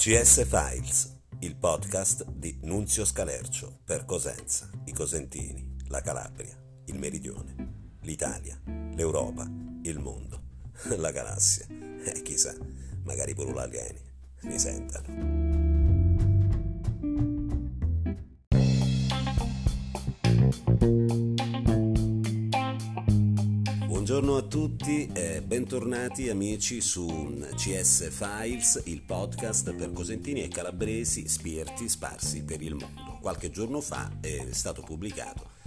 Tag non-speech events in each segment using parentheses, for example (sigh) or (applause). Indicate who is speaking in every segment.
Speaker 1: CS Files, il podcast di Nunzio Scalercio per Cosenza, i Cosentini, la Calabria, il Meridione, l'Italia, l'Europa, il mondo, (laughs) la galassia e chissà, magari pure alieni mi sentano. Buongiorno a tutti e bentornati amici su CS Files, il podcast per cosentini e calabresi spirti sparsi per il mondo. Qualche giorno fa è stato pubblicato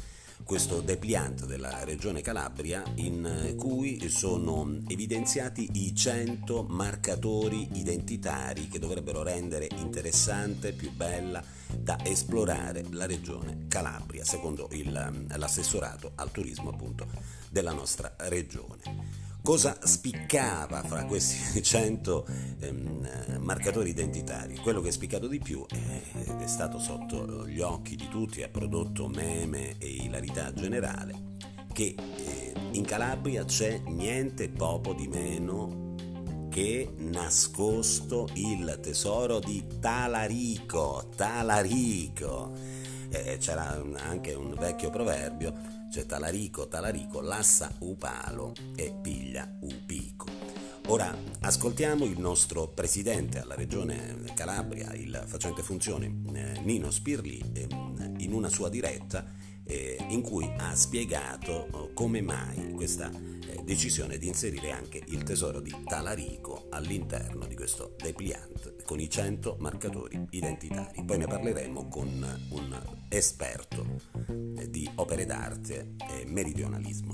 Speaker 1: questo depliant della regione Calabria in cui sono evidenziati i 100 marcatori identitari che dovrebbero rendere interessante, più bella da esplorare la regione Calabria, secondo il, l'assessorato al turismo appunto della nostra regione. Cosa spiccava fra questi (laughs) 100 ehm, marcatori identitari? Quello che è spiccato di più ed è stato sotto gli occhi di tutti, ha prodotto meme e ilarità generale, che eh, in Calabria c'è niente poco di meno che nascosto il tesoro di Talarico. Talarico. Eh, c'era anche un vecchio proverbio cioè talarico, talarico, lassa upalo e piglia upico. Ora ascoltiamo il nostro presidente alla regione Calabria, il facente funzione eh, Nino Spirli, eh, in una sua diretta eh, in cui ha spiegato oh, come mai questa eh, decisione di inserire anche il tesoro di Talarico all'interno di questo depliant con i 100 marcatori identitari. Poi ne parleremo con un esperto eh, di opere d'arte e meridionalismo.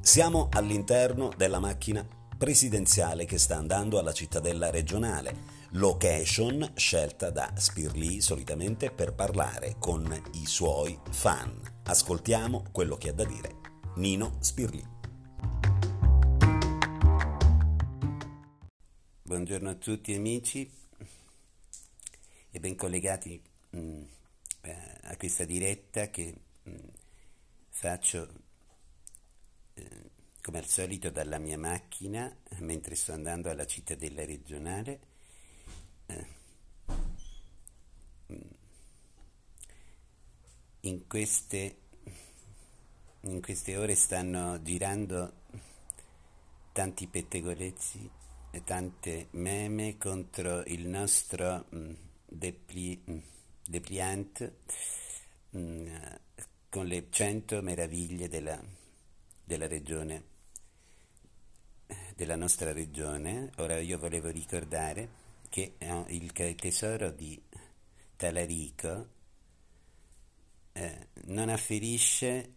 Speaker 1: Siamo all'interno della macchina presidenziale che sta andando alla cittadella regionale, location scelta da Spirli solitamente per parlare con i suoi fan. Ascoltiamo quello che ha da dire Nino Spirli.
Speaker 2: Buongiorno a tutti amici e ben collegati mh, mm, eh, a questa diretta che mh, mm, faccio eh, come al solito dalla mia macchina mentre sto andando alla cittadella regionale. In queste, in queste ore stanno girando tanti pettegolezzi e tante meme contro il nostro mm, depli, mm, depliant mm, con le cento meraviglie della, della regione della nostra regione. Ora io volevo ricordare che eh, il tesoro di Talarico eh, non afferisce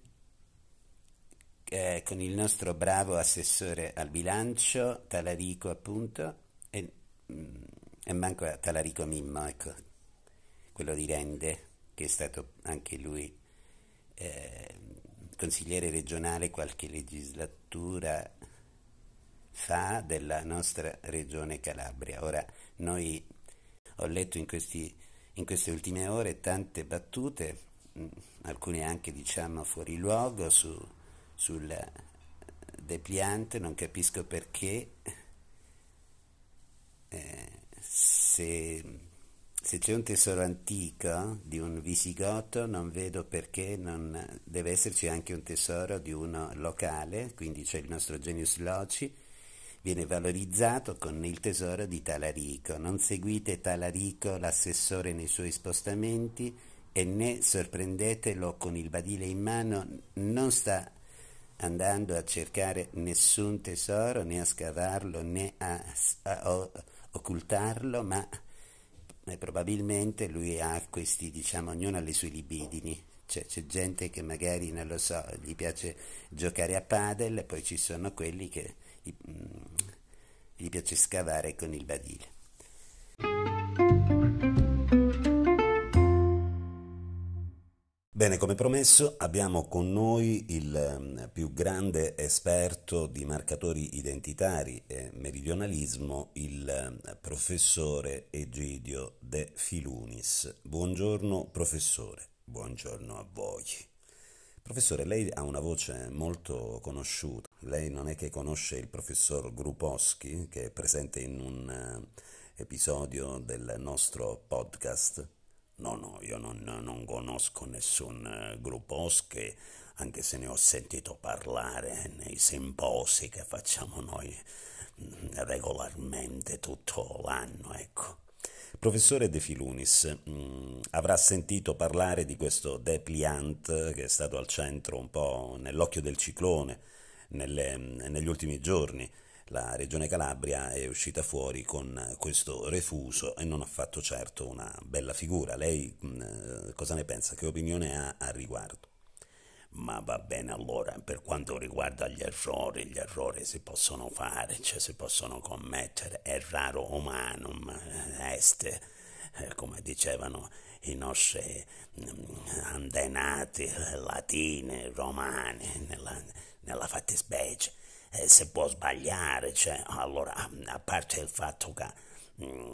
Speaker 2: eh, con il nostro bravo assessore al bilancio, Talarico appunto, e, mm, e manco Talarico Mimmo, ecco, quello di Rende, che è stato anche lui eh, consigliere regionale qualche legislatura fa della nostra regione Calabria. Ora, noi ho letto in, questi, in queste ultime ore tante battute, mm, alcune anche diciamo fuori luogo su, sul depliante, non capisco perché eh, se, se, c'è un tesoro antico di un visigoto non vedo perché non deve esserci anche un tesoro di uno locale, quindi c'è il nostro genius loci, viene valorizzato con il tesoro di Talarico. Non seguite Talarico, l'assessore, nei suoi spostamenti e né sorprendetelo con il badile in mano, non sta andando a cercare nessun tesoro, né a scavarlo, né a, a, a occultarlo, ma eh, probabilmente lui ha questi, diciamo, ognuno ha le sue libidini. Cioè, c'è gente che magari, non lo so, gli piace giocare a padel, poi ci sono quelli che gli, gli piace scavare con il badile.
Speaker 1: Bene, come promesso abbiamo con noi il ehm, più grande esperto di marcatori identitari e meridionalismo, il ehm, professore Egidio De Filunis. Buongiorno professore, buongiorno a voi. Professore, lei ha una voce molto conosciuta. Lei non è che conosce il professor Grupowski, che è presente in un uh, episodio del nostro podcast?
Speaker 2: No, no, io non, non conosco nessun uh, Grupowski, anche se ne ho sentito parlare nei simposi che facciamo noi mm, regolarmente tutto l'anno, ecco.
Speaker 1: Professore De Filunis, mh, mm, avrà sentito parlare di questo depliant che è stato al centro un po' nell'occhio del ciclone nelle, negli ultimi giorni. La Regione Calabria è uscita fuori con questo refuso e non ha fatto certo una bella figura. Lei mh, mm, cosa ne pensa? Che opinione ha al riguardo?
Speaker 2: Ma va bene allora, per quanto riguarda gli errori, gli errori si possono fare, cioè si possono commettere, è raro umanum est, eh, come dicevano i nostri mm, antenati latini, romani, nella, nella fattispecie. Eh, si può sbagliare, cioè, allora, a parte il fatto che Mm,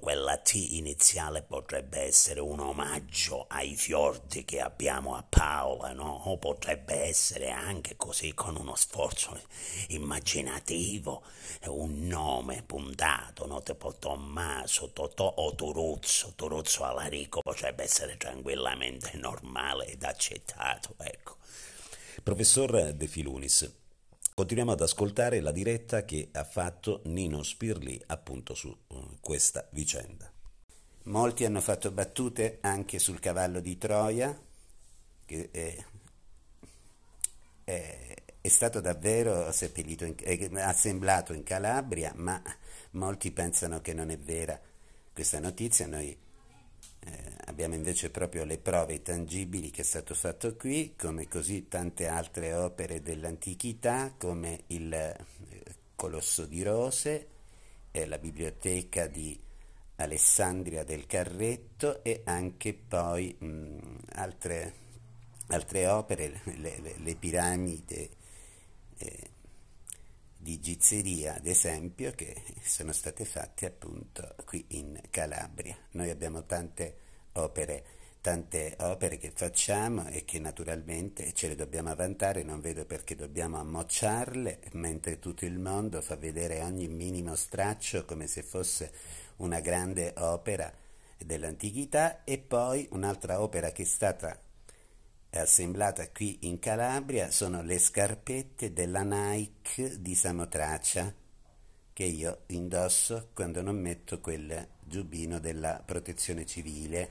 Speaker 2: quella T iniziale potrebbe essere un omaggio ai fiordi che abbiamo a Paola, no? O potrebbe essere anche così con uno sforzo immaginativo, un nome puntato, no? Tipo Tommaso, Totò o Turuzzo, Turuzzo Alarico potrebbe essere tranquillamente normale ed accettato, ecco.
Speaker 1: Professor De Filunis, Continuiamo ad ascoltare la diretta che ha fatto Nino Spirli appunto su uh, questa vicenda.
Speaker 2: Molti hanno fatto battute anche sul cavallo di Troia, che è, è, è stato davvero seppellito, in, è assemblato in Calabria, ma molti pensano che non è vera questa notizia. Noi eh, abbiamo invece proprio le prove tangibili che è stato fatto qui, come così tante altre opere dell'antichità, come il eh, Colosso di Rose, eh, la biblioteca di Alessandria del Carretto e anche poi mh, altre, altre, opere, le, le, le piramidi eh, di Gizzeria, ad esempio, che sono state fatte appunto qui in Calabria. Noi abbiamo tante opere, tante opere che facciamo e che naturalmente ce le dobbiamo vantare, non vedo perché dobbiamo ammocciarle, mentre tutto il mondo fa vedere ogni minimo straccio come se fosse una grande opera dell'antichità e poi un'altra opera che è stata assemblata qui in Calabria sono le scarpette della Nike di Samotracia che io indosso quando non metto quel giubbino della protezione civile.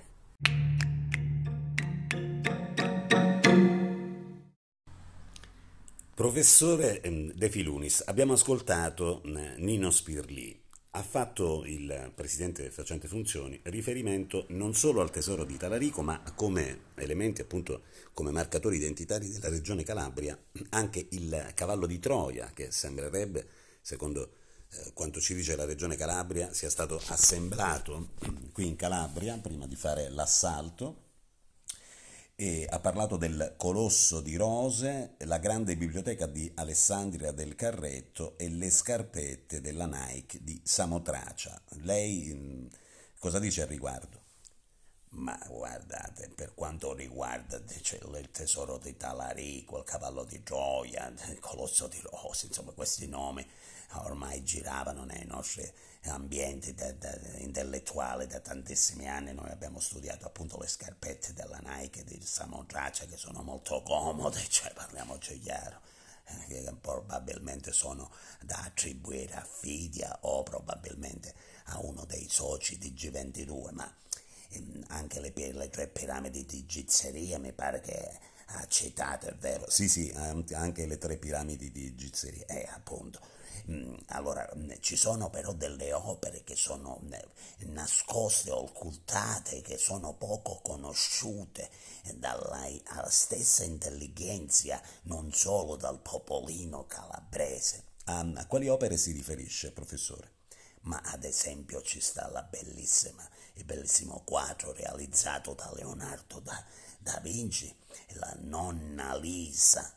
Speaker 1: Professore ehm, De Filunis, abbiamo ascoltato eh, Nino Spirli ha fatto il presidente facente funzioni riferimento non solo al tesoro di Talarico, ma come elementi appunto come marcatori identitari della regione Calabria, anche il cavallo di Troia, che sembrerebbe, secondo eh, quanto ci dice la regione Calabria, sia stato assemblato qui in Calabria prima di fare l'assalto e ha parlato del Colosso di Rose, la grande biblioteca di Alessandria del Carretto e le scarpette della Nike di Samotracia. Lei mm, cosa dice al riguardo?
Speaker 2: Ma guardate, per quanto riguarda dice, il tesoro di Talarico, il cavallo di Troia, il colosso di Rose, insomma questi nomi ormai giravano nei nostri ambienti da, da, intellettuali da tantissimi anni. Noi abbiamo studiato appunto le scarpette della Nike di Samotracia che sono molto comode, (laughs) cioè parliamoci chiaro eh, che probabilmente sono da attribuire a Fidia o probabilmente a uno dei soci di G22, ma ehm, anche le, le tre piramidi di Gizzeria mi pare che ha citato, è vero?
Speaker 1: Sì, sì, anche le tre piramidi di Gizzeria,
Speaker 2: eh, appunto. Mm, allora, mm, ci sono però delle opere che sono mm, nascoste, occultate, che sono poco conosciute dalla stessa intelligenza, non solo dal popolino calabrese.
Speaker 1: A, a quali opere si riferisce, professore?
Speaker 2: Ma ad esempio ci sta la bellissima, il bellissimo quadro realizzato da Leonardo da, da Vinci, la nonna Lisa,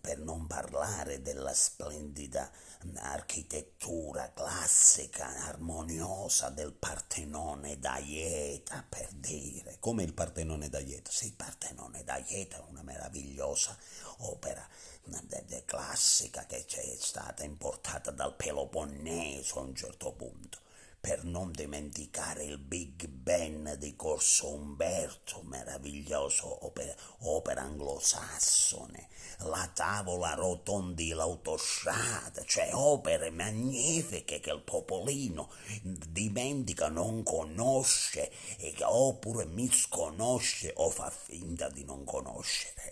Speaker 1: per non parlare della splendida architettura classica, armoniosa del Partenone d'Aieta, per dire, come il Partenone d'Aieta. Sì, il Partenone d'Aieta è una meravigliosa opera de, de classica che è stata importata dal Peloponneso a un certo punto per non dimenticare il Big Ben di Corso Umberto, meraviglioso opera, opera anglosassone, la tavola rotondi l'autostrada, cioè opere magnifiche che il popolino dimentica, non conosce, e oppure misconosce o fa finta di non conoscere.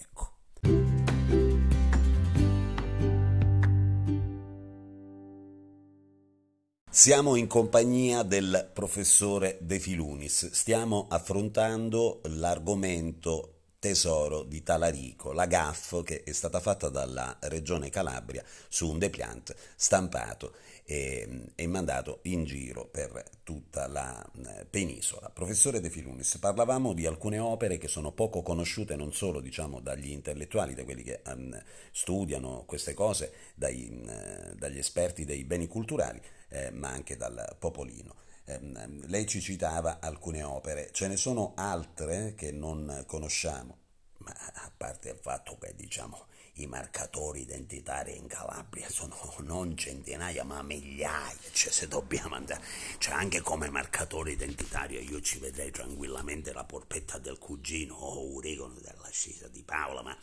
Speaker 1: Siamo in compagnia del professore De Filunis, stiamo affrontando l'argomento tesoro di Talarico, la GAF che è stata fatta dalla regione Calabria su un depliant stampato e, e mandato in giro per tutta la eh, penisola. Professore De Filunis, parlavamo di alcune opere che sono poco conosciute non solo diciamo, dagli intellettuali, da quelli che um, studiano queste cose, dai, uh, dagli esperti dei beni culturali, eh, ma anche dal popolino. Eh, lei ci citava alcune opere, ce ne sono altre che non conosciamo, ma a parte il fatto che diciamo i marcatori identitari in Calabria sono non centinaia ma migliaia, cioè se dobbiamo andare, cioè anche come marcatore identitario io ci vedrei tranquillamente la porpetta del cugino o Urigono della scisa di Paola, ma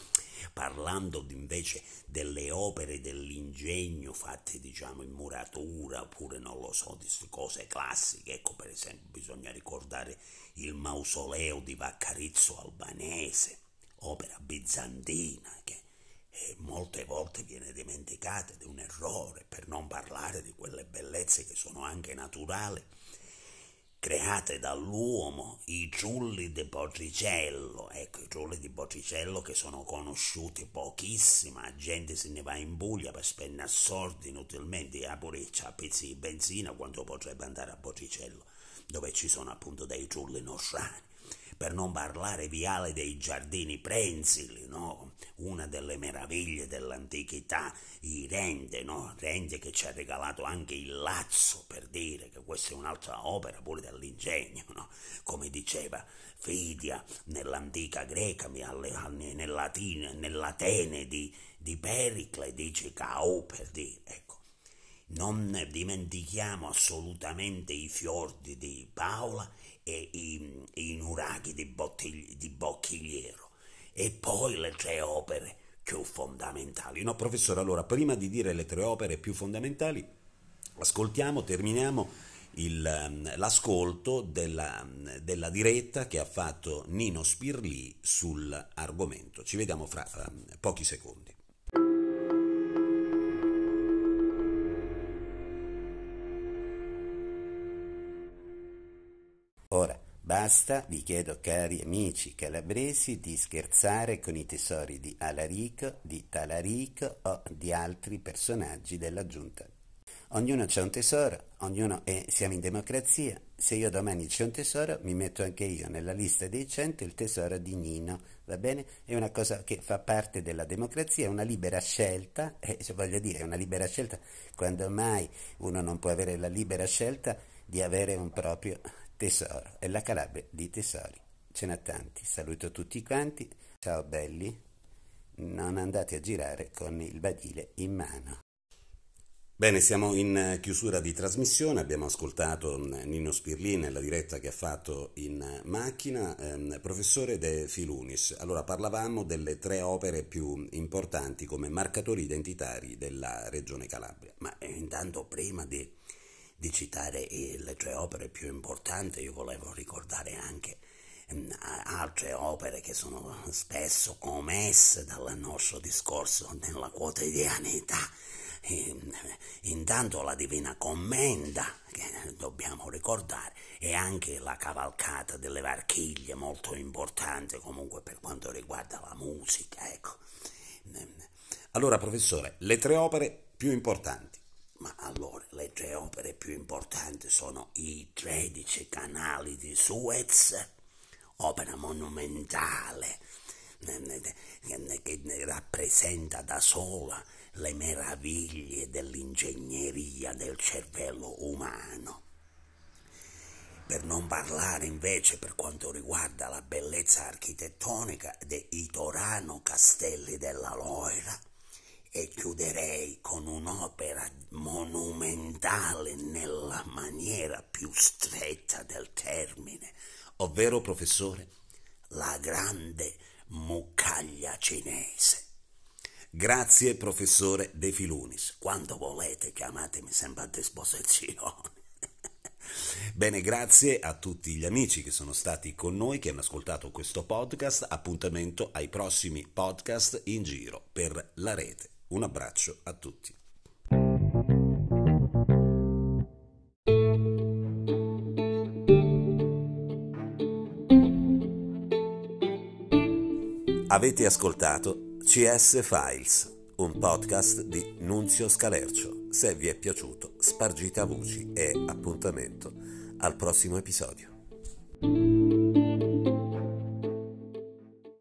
Speaker 1: parlando invece delle opere dell'ingegno fatte diciamo in muratura oppure non lo so, di cose classiche, ecco per esempio bisogna ricordare il mausoleo di Vaccarizzo Albanese, opera bizantina che e molte volte viene dimenticata è un errore, per non parlare di quelle bellezze che sono anche naturali, create dall'uomo, i giulli di Botticello, ecco i giulli di Botticello che sono conosciuti pochissima gente se ne va in Puglia per spendere soldi inutilmente, a pure c'ha pezzi di benzina quando potrebbe andare a Botticello, dove ci sono appunto dei giulli nostrani per non parlare Viale dei Giardini Prensili, no? una delle meraviglie dell'antichità, i Rende, no? Rende che ci ha regalato anche il Lazzo, per dire che questa è un'altra opera pure dell'ingegno, no? come diceva Fidia nell'antica greca, nel, latino, nell'Atene di, di Pericle, dice Cao, per dire, ecco. Non dimentichiamo assolutamente i fiordi di Paola e i, i nuraghi di, di Bocchigliero e poi le tre opere più fondamentali. No, professore, allora, prima di dire le tre opere più fondamentali, ascoltiamo, terminiamo il, l'ascolto della, della, diretta che ha fatto Nino Spirlì sull'argomento. Ci vediamo fra um, pochi secondi.
Speaker 2: Basta, vi chiedo cari amici calabresi, di scherzare con i tesori di Alarico, di Talarico o di altri personaggi della giunta. Ognuno c'è un tesoro, ognuno è, siamo in democrazia. Se io domani c'è un tesoro, mi metto anche io nella lista dei cento il tesoro di Nino, va bene? È una cosa che fa parte della democrazia, è una libera scelta, eh, voglio dire, è una libera scelta quando mai uno non può avere la libera scelta di avere un proprio tesoro, è la Calabria di tesori. Ce n'ha tanti, saluto tutti quanti, ciao belli, non andate a girare con il badile in mano.
Speaker 1: Bene, siamo in chiusura di trasmissione, abbiamo ascoltato mm, Nino Spirlì nella diretta che ha fatto in macchina, eh, professore De Filunis. Allora parlavamo delle tre opere più importanti come marcatori identitari della regione Calabria, ma eh, intanto prima di di citare le tre opere più importanti, io volevo ricordare anche mm, altre opere che sono spesso omesse dal nostro discorso nella quotidianità. Intanto la Divina Commenda, che dobbiamo ricordare, e anche la cavalcata delle Varchiglie, molto importante comunque per quanto riguarda la musica. Ecco. Allora, professore, le tre opere più importanti. Ma allora le tre opere più importanti sono i 13 canali di Suez, opera monumentale che rappresenta da sola le meraviglie dell'ingegneria del cervello umano. Per non parlare invece per quanto riguarda la bellezza architettonica dei Torano Castelli della Loira, e chiuderei con un'opera monumentale nella maniera più stretta del termine, ovvero, professore, la grande muccaglia cinese. Grazie professore De Filunis. Quando volete chiamatemi sempre a disposizione. (laughs) Bene, grazie a tutti gli amici che sono stati con noi, che hanno ascoltato questo podcast. Appuntamento ai prossimi podcast in giro per la rete. Un abbraccio a tutti. Avete ascoltato CS Files, un podcast di Nunzio Scalercio. Se vi è piaciuto, spargite a voci e appuntamento al prossimo episodio.